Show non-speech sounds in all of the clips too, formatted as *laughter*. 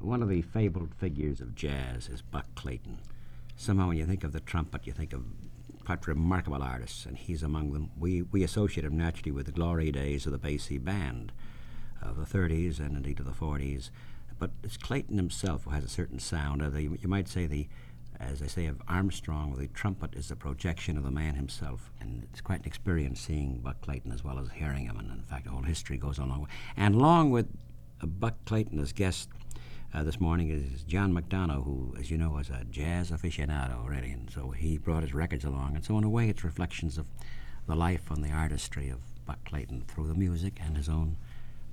one of the fabled figures of jazz is Buck Clayton. Somehow, when you think of the trumpet, you think of quite remarkable artists, and he's among them. We, we associate him naturally with the glory days of the Basie Band of the 30s and indeed of the 40s. But it's Clayton himself who has a certain sound. The, you might say the, as I say of Armstrong, the trumpet is a projection of the man himself, and it's quite an experience seeing Buck Clayton as well as hearing him. And in fact, the whole history goes on along. And along with uh, Buck Clayton as guest uh, this morning is John McDonough, who, as you know, was a jazz aficionado already, and so he brought his records along. And so, in a way, it's reflections of the life and the artistry of Buck Clayton through the music and his own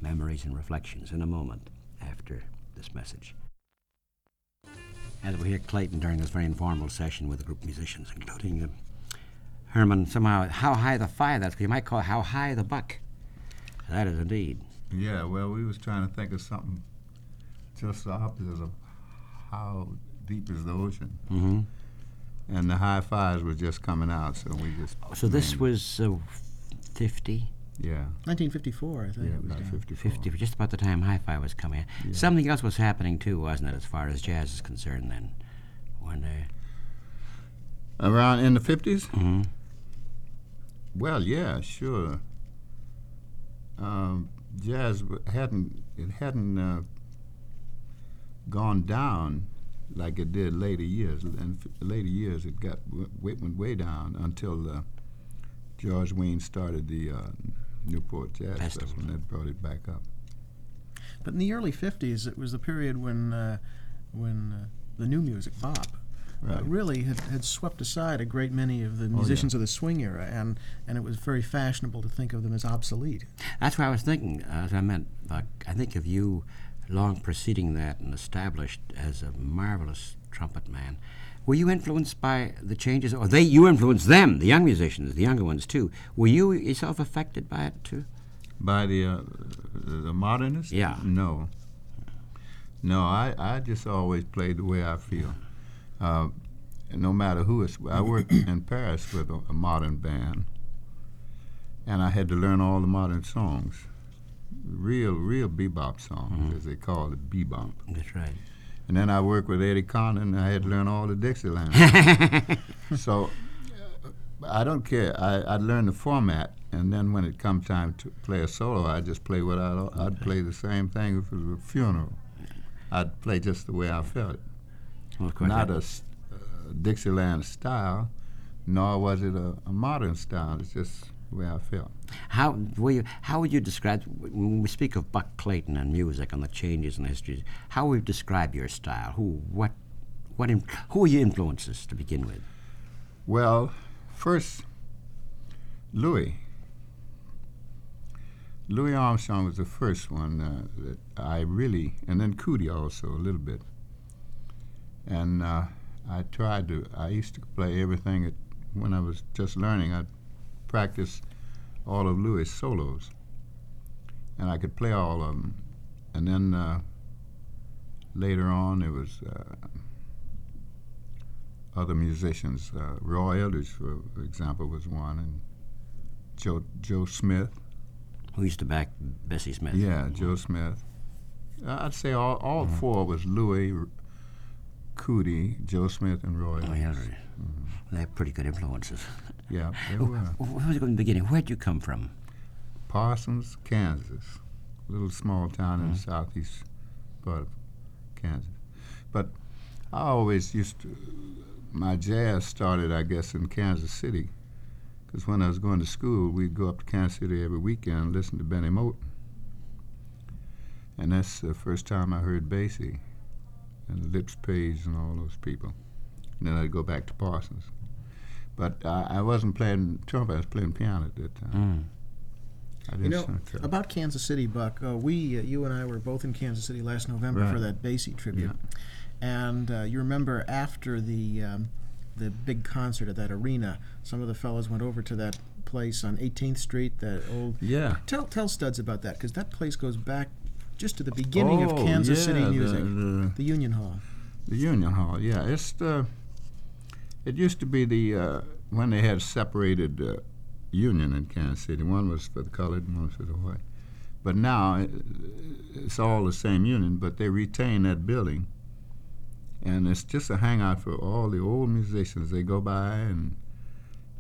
memories and reflections. In a moment, after this message. As we hear Clayton during this very informal session with a group of musicians, including uh, Herman, somehow, how high the fire that's, you might call how high the buck. That is indeed. Yeah, well, we was trying to think of something just the opposite of how deep is the ocean. Mm-hmm. And the high fives were just coming out, so we just. So this named- was uh, 50, Yeah, 1954, I think. yeah, it was about done. 54. 50, just about the time hi-fi was coming out. Yeah. Something else was happening too, wasn't it, as far as jazz is concerned then? One day. Around in the 50s? Mm-hmm. Well, yeah, sure. Um, jazz hadn't it hadn't uh, gone down like it did later years. In f- later years, it got went, went way down until uh, George Wein started the uh, Newport Jazz Festival. Festival, and that brought it back up. But in the early 50s, it was the period when, uh, when uh, the new music, bop, uh, Right. really had, had swept aside a great many of the yeah. musicians of the swing era, and, and it was very fashionable to think of them as obsolete. That's what I was thinking, as I meant, Buck. I think of you long preceding that and established as a marvelous trumpet man. Were you influenced by the changes, or they you influenced them, the young musicians, the younger ones too? Were you yourself affected by it too? By the uh, the modernists? Yeah. No. No, I, I just always played the way I feel. Uh, no matter who it's. I worked *coughs* in Paris with a, a modern band, and I had to learn all the modern songs, real real bebop songs, as they call it, bebop. That's right. And then I worked with Eddie Condon, and I had to learn all the Dixieland. *laughs* so I don't care. I, I learned the format, and then when it comes time to play a solo, I just play what I I'd play the same thing if it was a funeral. I'd play just the way I felt. Well, Not a uh, Dixieland style, nor was it a, a modern style. It's just the way I felt. How were you, How would you describe when we speak of Buck Clayton and music and the changes in the histories? How would you describe your style? Who, what, what, in, who were your influences to begin with? Well, first, Louis. Louis Armstrong was the first one uh, that I really, and then Cootie also a little bit. And uh, I tried to. I used to play everything. At, when I was just learning, I'd practice all of Louis' solos, and I could play all of them. And then uh, later on, it was. Uh, other musicians. Uh, Roy Eldridge, for example, was one, and Joe Joe Smith. Who used to back Bessie Smith? Yeah, Joe Smith. I'd say all, all four was Louis, Cootie, Joe Smith, and Roy. Oh, yeah. Mm-hmm. They have pretty good influences. Yeah, *laughs* they were. who was it in the beginning? Where'd you come from? Parsons, Kansas, a little small town in the southeast part of Kansas. But I always used to. My jazz started, I guess, in Kansas City, because when I was going to school, we'd go up to Kansas City every weekend and listen to Benny Moten. And that's the first time I heard Basie and Lips Page and all those people. And then I'd go back to Parsons. But I, I wasn't playing trumpet; I was playing piano at that time. I You know, uh, about Kansas City, Buck, uh, we, uh, you and I were both in Kansas City last November for that Basie tribute. And uh, you remember after the, um, the big concert at that arena, some of the fellows went over to that place on 18th Street, that old. Yeah. Tell, tell Studs about that, because that place goes back just to the beginning of Oh, Kansas City yeah, the- music. The, the Union Hall. the Union Hall, yeah. It's the. It used to be the uh, when they had separated uh, Union in Kansas City. One was for the colored, and one was for the white. But now, it's all the same union, but they retain that building, and it's just a hangout for all the old musicians. They go by, and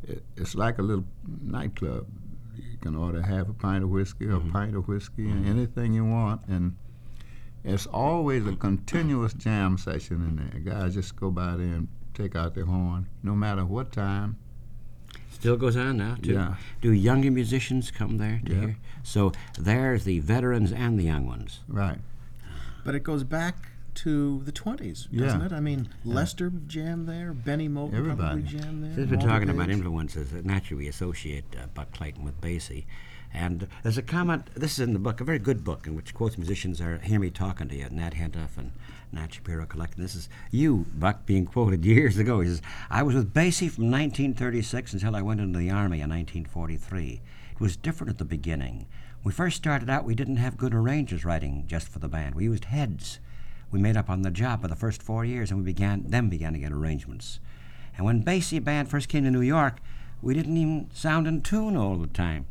it, it's like a little nightclub. You can order half a pint of whiskey or a mm-hmm. pint of whiskey and mm-hmm. anything you want, and it's always a continuous jam session in there. Guys just go by there and take out their horn, no matter what time. Still goes on now, too. Yeah. Do younger musicians come there to Yeah. hear? So there's the veterans and the young ones. Right. But it goes back to the 20s, doesn't Yeah. it? I mean, Lester jammed there, Benny Moten Everybody. probably jammed there. Since we're Walter talking about influences, naturally we associate uh, Buck Clayton with Basie. And there's a comment, this is in the book, a very good book, in which quotes musicians are Hear Me Talking to You, Nat Hentoff and Nat Shapiro collecting. This is you, Buck, being quoted *laughs* years ago. He says, I was with Basie from 1936 until I went into the Army in 1943. It was different at the beginning. When we first started out, we didn't have good arrangers writing just for the band. We used heads. We made up on the job for the first four years, and we began then began to get arrangements. And when Basie Band first came to New York, we didn't even sound in tune all the time.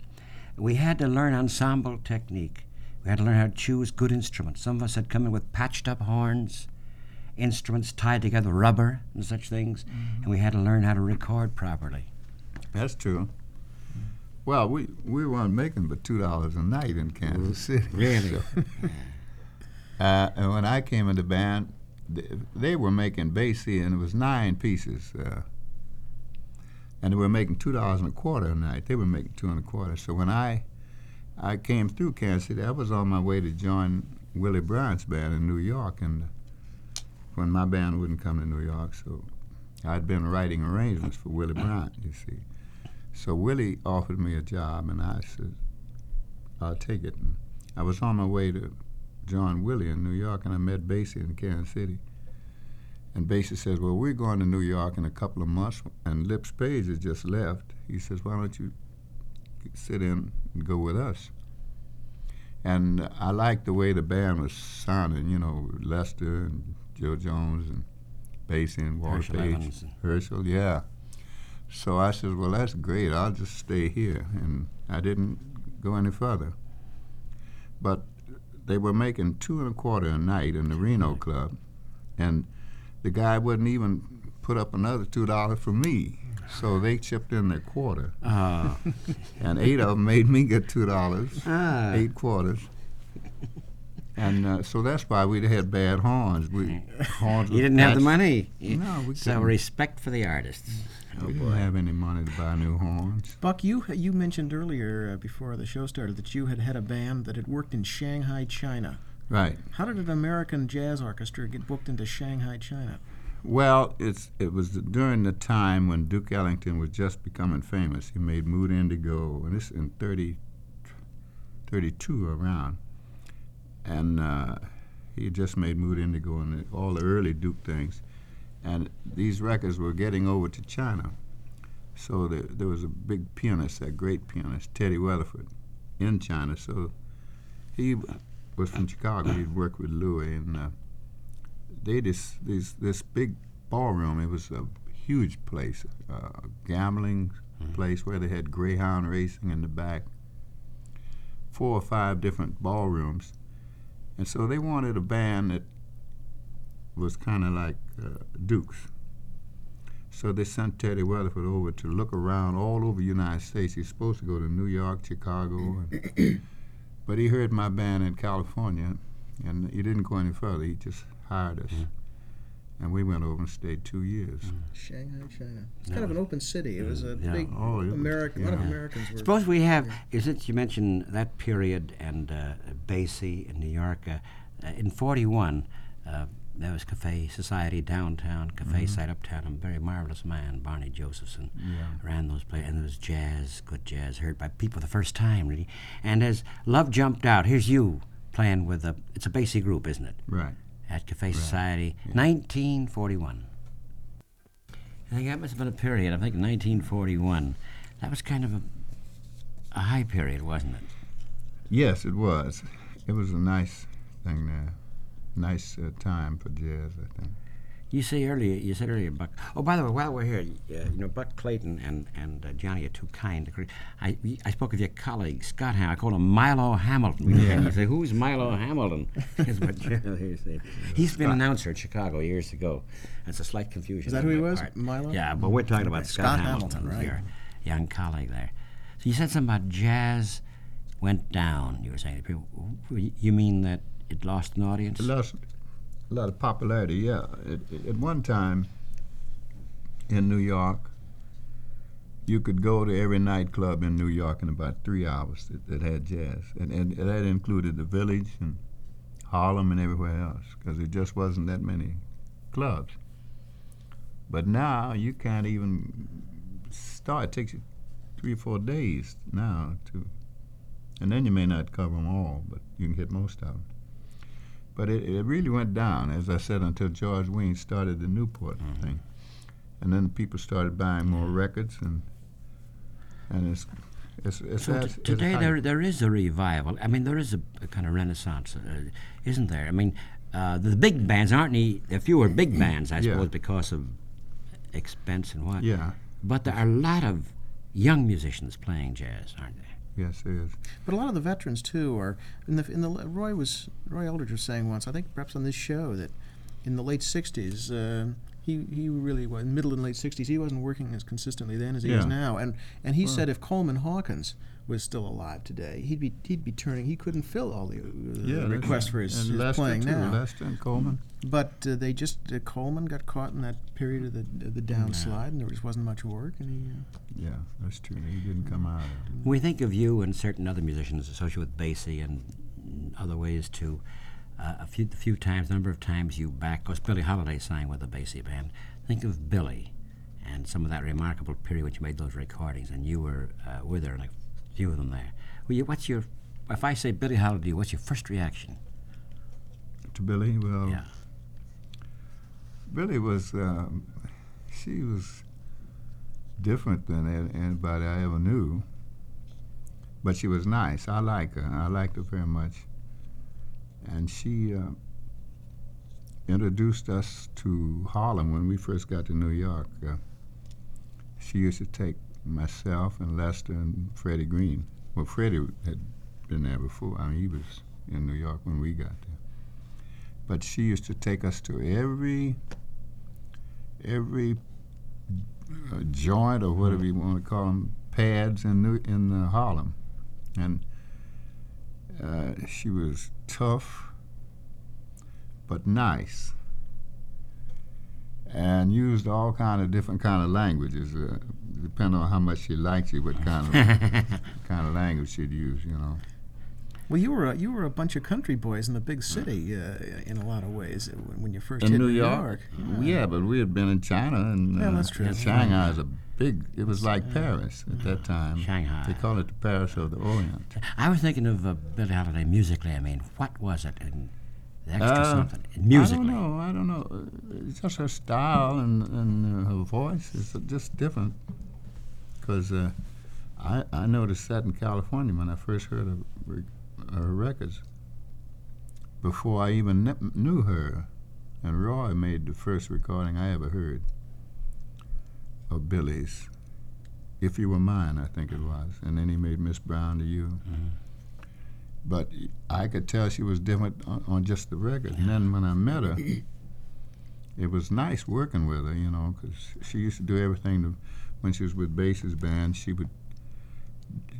We had to learn ensemble technique. We had to learn how to choose good instruments. Some of us had come in with patched up horns, instruments tied together, with rubber and such things, mm-hmm. and we had to learn how to record properly. That's true. Well, we, we weren't making but two dollars a night in Kansas City. *laughs* Really? So, uh, and when I came in the band, they were making Basie, and it was nine pieces, uh, and they were making two dollars and a quarter a night. They were making two and a quarter. So when I I came through Kansas City, I was on my way to join Willie Bryant's band in New York, and when my band wouldn't come to New York, so I'd been writing arrangements for Willie Bryant, you see. So Willie offered me a job, and I said, I'll take it. And I was on my way to join Willie in New York, and I met Basie in Kansas City. And Basie says, Well, we're going to New York in a couple of months, and Lips Page has just left. He says, Why don't you sit in and go with us? And I liked the way the band was sounding, you know, Lester and Joe Jones and Basie and Walter Herschel Page. Evans Herschel, yeah. So I said, well, that's great. I'll just stay here. And I didn't go any further. But they were making two and a quarter a night in the Reno mm-hmm. Club. And the guy wouldn't even put up another $2 for me. So ah. they chipped in their quarter. Oh, *laughs* And eight of them made me get $2, ah. eight quarters. And uh, so that's why we had bad horns. We horns You didn't have the patched. money. No, we So couldn't. respect for the artists. we didn't have any money to buy new horns. Buck, you you mentioned earlier uh, before the show started that you had had a band that had worked in Shanghai, China. Right. How did an American jazz orchestra get booked into Shanghai, China? Well, it's it was during the time when Duke Ellington was just becoming famous. He made Mood Indigo, and this in 30, 32 around, and uh, he just made Mood Indigo and all the early Duke things, and these records were getting over to China. So there, there was a big pianist, a great pianist, Teddy Weatherford, in China. So he was from Chicago. He'd worked with Louis, and uh, they this this this big ballroom. It was a huge place, uh, a gambling place where they had greyhound racing in the back. Four or five different ballrooms, and so they wanted a band that was kind of like uh, Duke's. So they sent Teddy Weatherford over to look around all over the United States. He's supposed to go to New York, Chicago, and, *clears throat* but he heard my band in California, and he didn't go any further. He just hired us, and we went over and stayed two years. Shanghai, China. It's kind of an open city. It was a Yeah. big Oh, it was- American. A lot of yeah. Americans were. Suppose we have, since you mentioned that period and uh, Basie in New York, uh, uh, in 41, uh, there was Cafe Society downtown, Cafe Society uptown. A very marvelous man, Barney Josephson, Yeah. ran those places. And there was jazz, good jazz, heard by people the first time, really. And as Love jumped out, here's you playing with a, it's a Basie group, isn't it? Right. At Cafe Society, 1941. I think that must have been a period, I think 1941. That was kind of a, a high period, wasn't it? Yes, it was. It was a nice thing there. Nice uh, time for jazz, I think. You say earlier, you said earlier, Buck. Oh, by the way, while we're here, uh, you know, Buck Clayton and and uh, Johnny are too kind. I I spoke with your colleague Scott Ham. I called him Milo Hamilton. Yeah. And you say, who's Milo Hamilton? *laughs* Is what Johnny here said. He's been an announcer in Chicago years ago. It's a slight confusion. Is that who he was, part. Milo? Yeah, but we're talking about Scott, Scott Hamilton, Hamilton, right. your young colleague there. So you said something about jazz went down. You were saying, People- you mean that it lost an audience? It lost a lot of popularity. Yeah, it, it- at one time in New York, you could go to every nightclub in New York in about three hours that, that had jazz, and, and that included the Village and Harlem and everywhere else, because there just wasn't that many clubs. But now you can't even start. It takes you three or four days now to, and then you may not cover them all, but you can hit most of them. But it, it really went down, as I said, until George Wein started the Newport thing, and then people started buying more records, and and it's it's, it's, So t- today there there is a revival. I mean, there is a, a kind of renaissance, uh, isn't there? I mean, uh, the big bands aren't any. There are fewer big bands, I Yeah. suppose, because of expense and what. yeah, But there are a lot of young musicians playing jazz, aren't there? Yes, it is. But a lot of the veterans too are in the in the Roy was Roy Eldridge was saying once I think perhaps on this show that in the late '60s uh, he he really was middle and late '60s he wasn't working as consistently then as he is now and and he said if Coleman Hawkins was still alive today he'd be he'd be turning he couldn't fill all the, uh, Yeah, requests for his, and his playing too, now. Lester and Coleman. But uh, they just uh, Coleman got caught in that period of the the downslide and there just wasn't much work and he. Uh, Yeah, that's true. He didn't come out of. We think of you and certain other musicians associated with Basie and other ways too. Uh, a few, few times, number of times you back, because Billie Holiday sang with the Basie band. Think of Billie and some of that remarkable period when you made those recordings, and you were uh, were there, and a few of them there. Well, you, what's your, if I say Billie Holiday, what's your first reaction? To Billie, well, Yeah. Billie was, um, she was different than anybody I ever knew. But she was nice. I like her. I liked her very much. And she uh, introduced us to Harlem when we first got to New York. Uh, she used to take myself and Lester and Freddie Green. Well, Freddie had been there before. I mean, he was in New York when we got there. But she used to take us to every every uh, joint or whatever you want to call them pads in New, in uh, Harlem, and uh, she was tough but nice, and used all kind of different kind of languages, uh, depending on how much she liked you, what kind of *laughs* kind of language she'd use, you know. Well, you were a, you were a bunch of country boys in the big city uh, in a lot of ways uh, when when you first in hit New York. Yeah, but we had been in China, and Yeah, uh, that's true. Shanghai is a big. It was like Paris at that time. Shanghai. They call it the Paris of the Orient. I was thinking of uh, Billie Holiday musically. I mean, what was it? And the extra Uh, something musically. I don't know. I don't know. It's just her style and and uh, her voice is just different. Because uh, I I noticed that in California when I first heard of re- her records. Before I even kn- knew her, and Roy made the first recording I ever heard of Billie's. If You Were Mine, I think it was, and then he made Miss Brown to You. But I could tell she was different on, on just the record. And then when I met her, it was nice working with her, you know, because she used to do everything. To, when she was with Basie's band, she would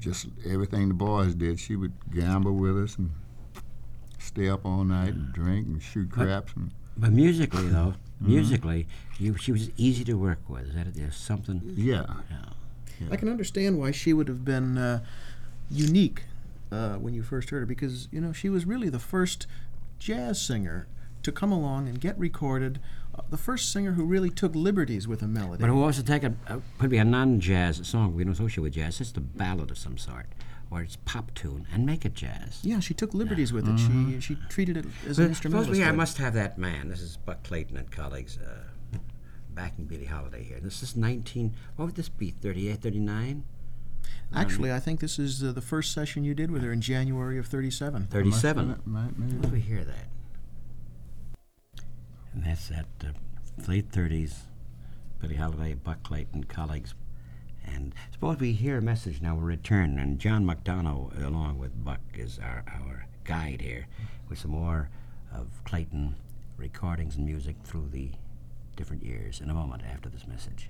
just everything the boys did. She would gamble with us and stay up all night and drink and shoot But- craps. And But musically, though, Mm-hmm. musically, you, she was easy to work with. Is that it? There's something. yeah, I can understand why she would have been uh, unique uh, when you first heard her because you know she was really the first jazz singer to come along and get recorded. Uh, the first singer who really took liberties with a melody. But who also take a, a be a non-jazz song we don't associate with jazz. It's a ballad of some sort, or it's pop tune, and make it jazz. yeah, she took liberties with it. She she treated it as an But instrumentalist. supposedly I must have that man. This is Buck Clayton and colleagues uh, backing Billie Holiday here. This is 19, what would this be, 38, 39? Actually, I think this is uh, the first session you did with her in January of '37. 37. Might- might- maybe. Let me hear that. And that's that uh, late 30s. Billie Holiday, Buck Clayton, colleagues. And suppose we hear a message now, we'll return. And John McDonough, along with Buck, is our, our guide here with some more of Clayton recordings and music through the different years in a moment after this message.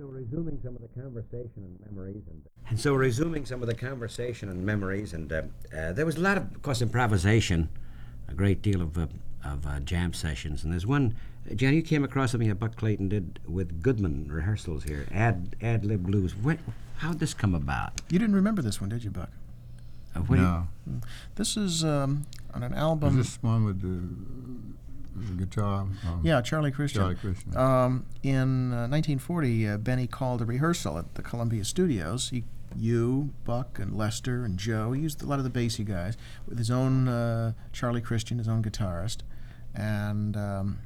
So resuming some of the conversation and memories, and and so resuming some of the conversation and memories, and uh, uh, there was a lot of, of course, improvisation, a great deal of uh, of uh, jam sessions, and there's one. Uh, Jan, you came across something that Buck Clayton did with Goodman rehearsals here, ad ad lib blues. When, how'd this come about? You didn't remember this one, did you, Buck? Uh, what do you- no. This is um, on an Was album. this one with the, guitar? Um, yeah, Charlie Christian. Charlie Christian. Um, in uh, 1940, uh, Benny called a rehearsal at the Columbia Studios. He, you, Buck, and Lester and Joe. He used a lot of the Basie guys with his own uh, Charlie Christian, his own guitarist. And um,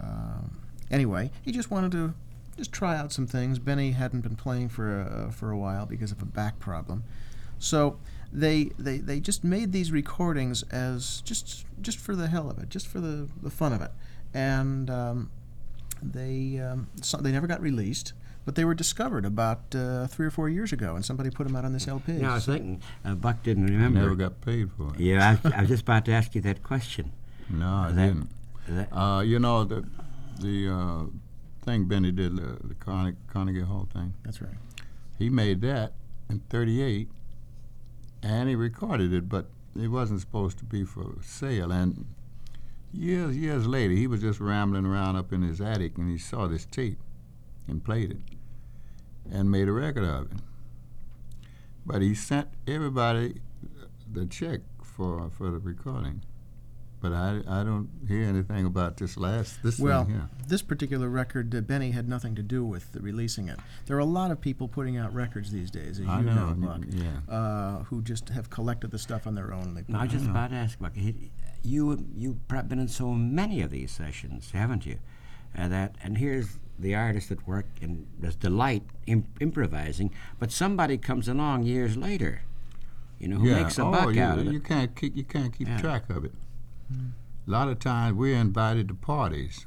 um, anyway, he just wanted to just try out some things. Benny hadn't been playing for a, for a while because of a back problem. So they, they, they just made these recordings as just just for the hell of it, just for the, the fun of it. And um, they um, so they never got released, but they were discovered about uh, three or four years ago, and somebody put them out on this LP. No, I was thinking uh, Buck didn't I remember. never got paid for it. yeah, I, was- I was just about to ask you that question. No, I That- didn't. That, Uh, you know the the uh, thing Benny did, the, the Carnegie, Carnegie Hall thing. That's right. He made that in '38, and he recorded it, but it wasn't supposed to be for sale. And years years later, he was just rambling around up in his attic, and he saw this tape, and played it, and made a record of it. But he sent everybody the check for for the recording. But I, I don't hear anything about this last this Well, thing here. this particular record, uh, Benny had nothing to do with the releasing it. There are a lot of people putting out records these days, as I you know, Buck, yeah. uh, who just have collected the stuff on their own. They No, I was just out. about to ask, Buck. You you've prob- been in so many of these sessions, haven't you? Uh, that and here's the artist at work and there's delight in improvising, but somebody comes along years later, you know, who yeah. makes a oh, buck you, out of you it. can't keep you can't keep Yeah. track of it. A lot of times we're invited to parties,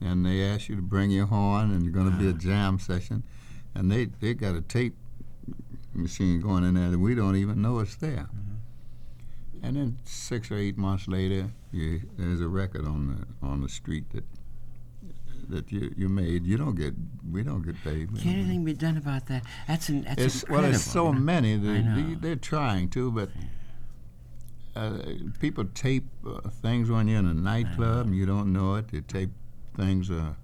and they ask you to bring your horn, and you're going to be a Ah. jam session, and they they got a tape machine going in there that we don't even know it's there. Mm-hmm. And then six or eight months later, you, there's a record on the on the street that that you you made. You don't get we don't get paid. Can anything be done about that? That's an that's it's incredible. well, there's so many. They, they're trying to, but uh, people tape uh, things when you're in a nightclub and you don't know it. They tape things uh,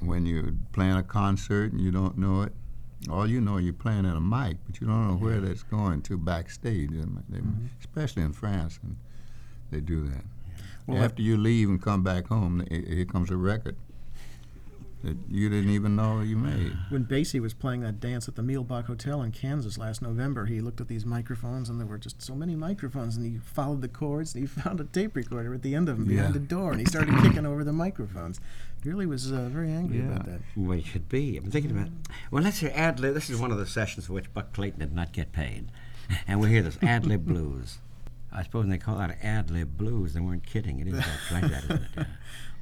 when you're playing a concert and you don't know it. All you know, you're playing at a mic, but you don't know where that's going to backstage. They- they- Especially in France, and they do that. Well, After you leave and come back home, here comes a record that you didn't even know you made. When Basie was playing that dance at the Muehlebach Hotel in Kansas last November, he looked at these microphones, and there were just so many microphones, and he followed the chords, and he *laughs* found a tape recorder at the end of them behind Yeah. the door, and he started kicking over the microphones. He really was uh, very angry about Yeah. that. Well, it should be. I'm thinking about. Well, let's hear ad lib. This is one of the sessions for which Buck Clayton did not get paid, and we hear this ad lib blues. I suppose when they call that ad lib blues, they weren't kidding. It is like that, isn't it? *laughs*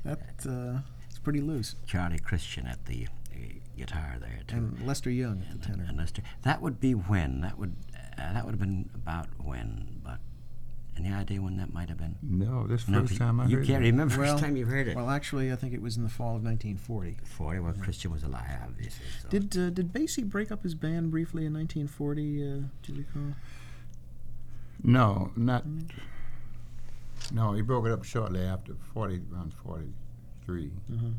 Yeah. That uh, it's pretty loose. Charlie Christian at the uh, guitar there too, And Lester Young at the tenor. and Lester. That would be when. That would. Uh, that would have been about when, But Any idea when that might have been? No, this No, first time I you heard can't it. remember Well- first time you heard it. Well, actually, I think it was in the fall of 1940. Forty. Well, Christian was alive, obviously. So. Did uh, did Basie break up his band briefly in 1940? Uh, do you recall? No, not. No, he broke it up shortly after forty, around forty-three. Mm-hmm.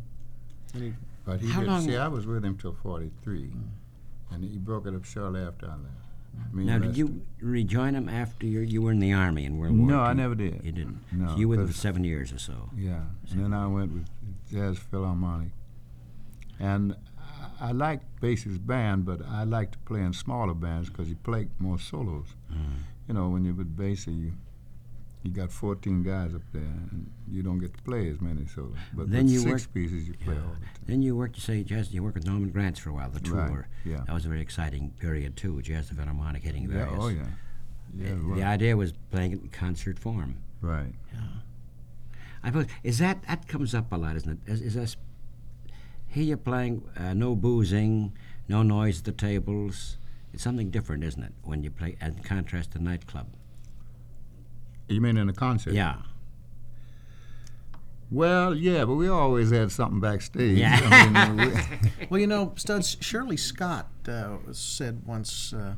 And he, But he How did. long- See, I was with him till forty-three, mm. and he broke it up shortly after I left. Mm-hmm. Me now, did Lester. you rejoin him after you you were in the army in World War No, II? I never did. You didn't. No, So you were with him for 'cause- seven years or so. Yeah, and then I went with Jazz Philharmonic, and I, I like Basie's band, but I like to play in smaller bands because you play more solos. Mm. You know, when you're with Basie, you you got 14 guys up there, and you don't get to play as many solos. But Then you six work- pieces, you play all the time. Then you worked, you say, Jazz, you worked with Norman Granz for a while, the Right, tour. yeah. That was a very exciting period, too, Jazz the Philharmonic hitting various. Yeah, oh yeah, yeah, Uh, well, The idea was playing it in concert form. right. Yeah. I suppose is that that comes up a lot, isn't it? Is, is this here you're playing uh, no boozing, no noise at the tables. It's something different, isn't it, when you play in contrast to nightclub? You mean in a concert? Yeah. Well, yeah, but we always had something backstage. Yeah. I mean, we- *laughs* Well, you know, Studs, Shirley Scott uh, said once uh,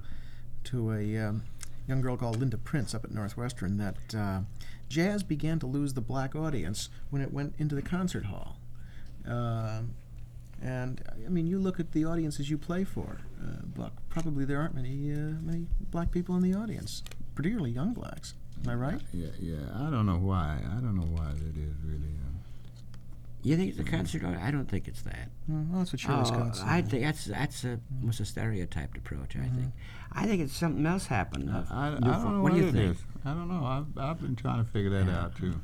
to a um, young girl called Linda Prince up at Northwestern that uh, jazz began to lose the black audience when it went into the concert hall. Um and I mean, you look at the audiences you play for, uh, Buck. Probably there aren't many uh, many black people in the audience, particularly young blacks. Am I right? yeah, yeah. I don't know why. I don't know why that is really. Uh, You think it's a concert? Or I don't think it's that. Well, that's what Shirley Oh, Scott said. I think that's that's a almost a stereotyped approach. I think. I think it's something else happened. Uh, I, I don't know what what, do you it think? is. I don't know. I've, I've been trying to figure that out too.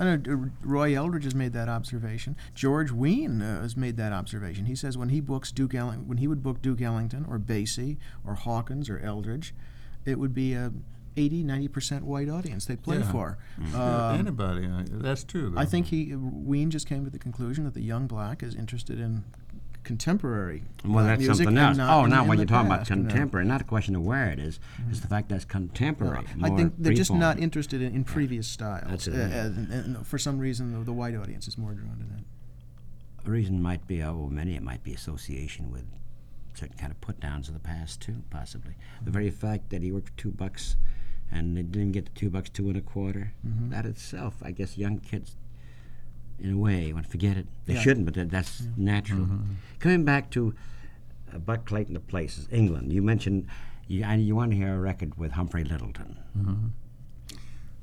I know uh, Roy Eldridge has made that observation. George Wein uh, has made that observation. He says when he books Duke Ellington, when he would book Duke Ellington or Basie or Hawkins or Eldridge, it would be a 80, 90 percent white audience they play Yeah. for. Yeah, Um, Anybody? Uh, that's true. Though. I think he Wein just came to the conclusion that the young black is interested in contemporary Well, that's music something else. not oh, in- now when you're talking about past, you know. contemporary, not a question of where it is, it's the fact that it's contemporary. I think they're just freeform. not interested in, in previous styles. That's it, Uh, yeah. and, and for some reason, the, the white audience is more drawn to that. A reason might be, oh, well, many it might be association with certain kind of put downs of the past too, possibly. The very fact that he worked for two bucks and they didn't get the two bucks two and a quarter, Mm-hmm. that itself, I guess young kids, in a way, want to forget it. They Yeah. shouldn't, but that, that's natural. Coming back to uh, Buck Clayton of places, England. You mentioned you, I, you want to hear a record with Humphrey Lyttelton.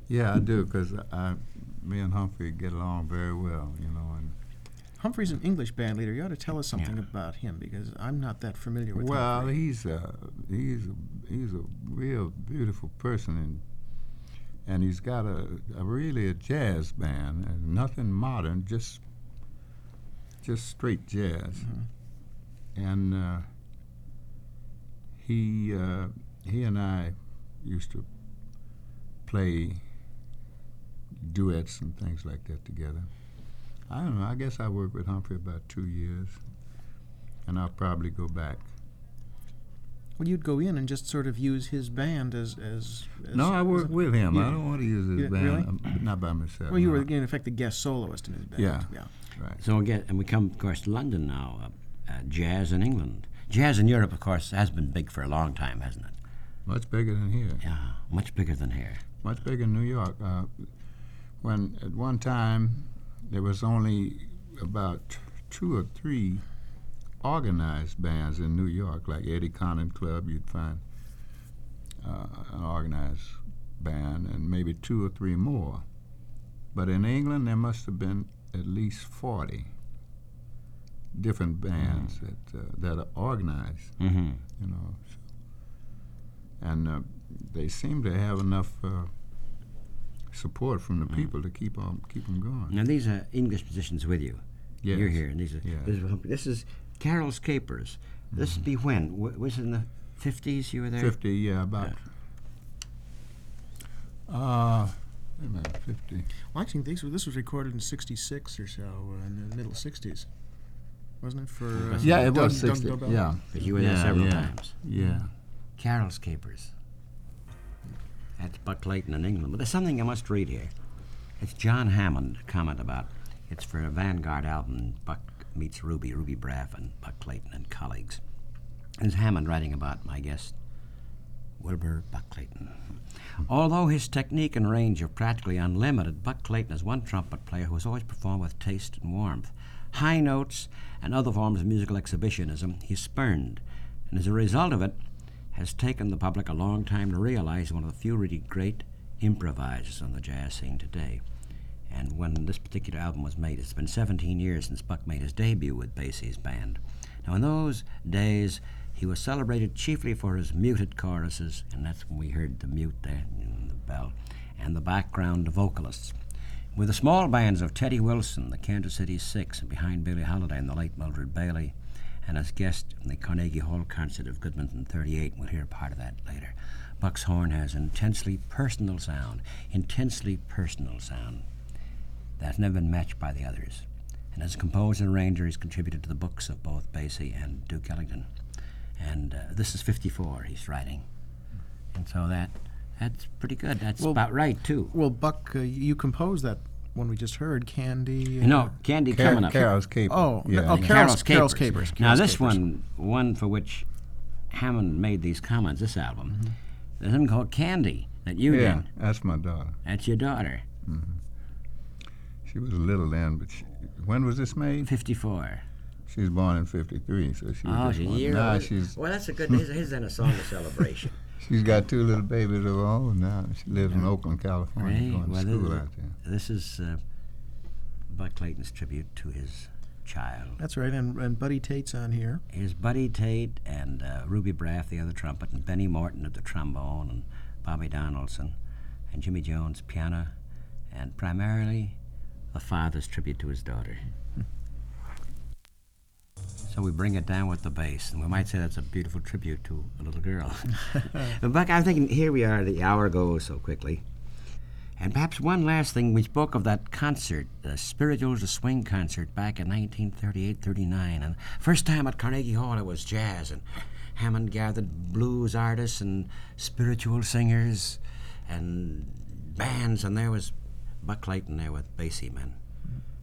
Yeah, I do because me and Humphrey get along very well. You know, and Humphrey's an English band leader. You ought to tell us something Yeah. about him because I'm not that familiar with that. well, Humphrey. he's a, he's a, he's a real beautiful person, and and he's got a, a really a jazz band, and nothing modern, just just straight jazz. And uh, he uh, he and I used to play duets and things like that together. I don't know. I guess I worked with Humphrey about two years, and I'll probably go back. Well, you'd go in and just sort of use his band as as. as No, I as work with him. I don't want to use his Yeah, band, really? um, but not by myself. Well, you were in effect the guest soloist in his band. Yeah. Yeah. right. So again, and we come, of course, to London now. Uh, uh, jazz in England. Jazz in Europe, of course, has been big for a long time, hasn't it? Much bigger than here. Yeah, much bigger than here. Much bigger in New York. Uh, when at one time there was only about two or three organized bands in New York, like Eddie Condon Club. You'd find uh, an organized band, and maybe two or three more. But in England, there must have been at least forty different bands that uh, that are organized. Mm-hmm. you know. So. And uh, they seem to have enough uh, support from the people to keep on keep them going. Now these are English musicians with you. Yes. You're here, and these are. Yes. This, is, this is Carol's Capers. This would be when? W- was it in the fifties? You were there. Fifty, yeah, about. Uh, wait a minute, fifty. Well, actually, these were, this was recorded in '66 or so, uh, in the middle '60s, wasn't it? For uh, Yeah, it Doug- was Doug sixty. Dobell? yeah, 'Cause you were there several yeah, times. Yeah. Carol's Capers. That's Buck Clayton in England. But there's something I must read here. It's John Hammond comment about. It's for a Vanguard album. Buck meets Ruby, Ruby Braff, and Buck Clayton and colleagues. It's Hammond writing about my guest, Wilbur Buck Clayton. Although his technique and range are practically unlimited, Buck Clayton is one trumpet player who has always performed with taste and warmth. High notes and other forms of musical exhibitionism he spurned, and as a result of it, has taken the public a long time to realize one of the few really great improvisers on the jazz scene today. And when this particular album was made, it's been 17 years since Buck made his debut with Basie's band. Now, in those days, he was celebrated chiefly for his muted choruses, and that's when we heard the mute there, and the bell, and the background vocalists. With the small bands of Teddy Wilson, the Kansas City Six, and behind Billie Holiday and the late Mildred Bailey, and as guest in the Carnegie Hall concert of Goodman in 38, we'll hear part of that later. Buck's horn has an intensely personal sound, intensely personal sound. that's never been matched by the others. And as a composer and arranger, he's contributed to the books of both Basie and Duke Ellington. And uh, this is 54 he's writing. And so that that's pretty good. That's Well- about right, too. Well, Buck, uh, you composed that one we just heard, Candy. You uh, know, Candy Car- coming up. Carol's Caper. Oh, yeah. oh, yeah. Carol's- Carol's Capers. Now this Capers. one, one for which Hammond made these comments, this album, there's something called Candy that you yeah, did. that's my daughter. That's your daughter, She was little then, but she, when was this made? 54. She was born in '53, so she was Oh, just she's a one. year Now old. she's Well, that's a good. *laughs* Here's, here's then a song of celebration. She's got two little babies of her own now. She lives in Oakland, California, Great. going to school this, out there. this is uh, Buck Clayton's tribute to his child. That's right, and, and Buddy Tate's on here. Here's Buddy Tate and uh, Ruby Braff, the other trumpet, and Benny Morton at the trombone, and Bobby Donaldson, and Jimmy Jones piano, and primarily the father's tribute to his daughter. So we bring it down with the bass, and we might say that's a beautiful tribute to a little girl. *laughs* but Buck, I'm thinking here we are, the hour goes so quickly. And perhaps one last thing, we spoke of that concert, the Spirituals of Swing concert back in 1938 39. And first time at Carnegie Hall, it was jazz, and Hammond gathered blues artists and spiritual singers and bands, and there was Buck Clayton there with Basie men.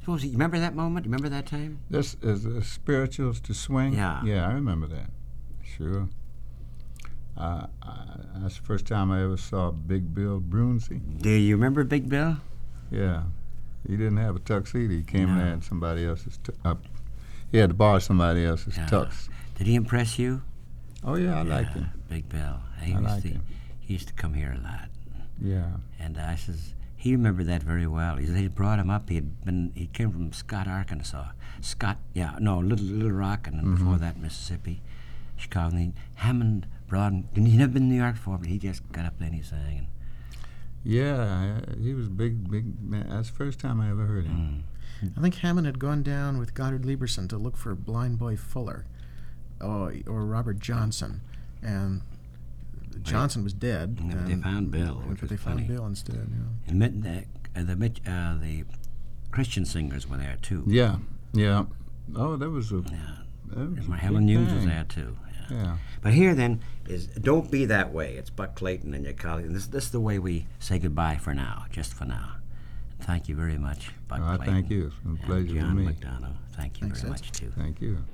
Suppose you remember that moment? You remember that time? This is the spirituals to swing. Yeah. Yeah, I remember that. Sure. Uh, I, that's the first time I ever saw Big Bill Broonzy. Do you remember Big Bill? Yeah. He didn't have a tuxedo. He came No. in had somebody else's. Tu- uh, he had to borrow somebody else's Yeah. tux. Did he impress you? Oh yeah, I liked him. Big Bill. He I used liked to, him. He used to come here a lot. Yeah. And I says he remembered that very well. He said he brought him up. He had been he came from Scott, Arkansas. Scott, yeah, no, Little Little Rock, and then Mm-hmm. before that Mississippi, Chicago. And he, Hammond brought him. And he never been to New York before, but he just got up there and he sang. And, Yeah, I- he was big, big man. That's the first time I ever heard him. mm, I think Hammond had gone down with Goddard Lieberson to look for Blind Boy Fuller, or, or Robert Johnson, and Johnson was dead. Yeah, but they found Bill, which but they was found. Bill instead. Yeah. and Mit- the uh, the, uh, the Christian singers were there too. Yeah, yeah. Oh, that was a. Yeah. That was a my Helen Humes was there too. Yeah. Yeah. But here then is don't be that way. It's Buck Clayton and your colleague. This, this is the way we say goodbye for now, just for now. Thank you very much, Buck Oh, I Clayton. thank you. It's been a pleasure John to me. McDonough. Thank you Thanks, very Ed. much too. Thank you.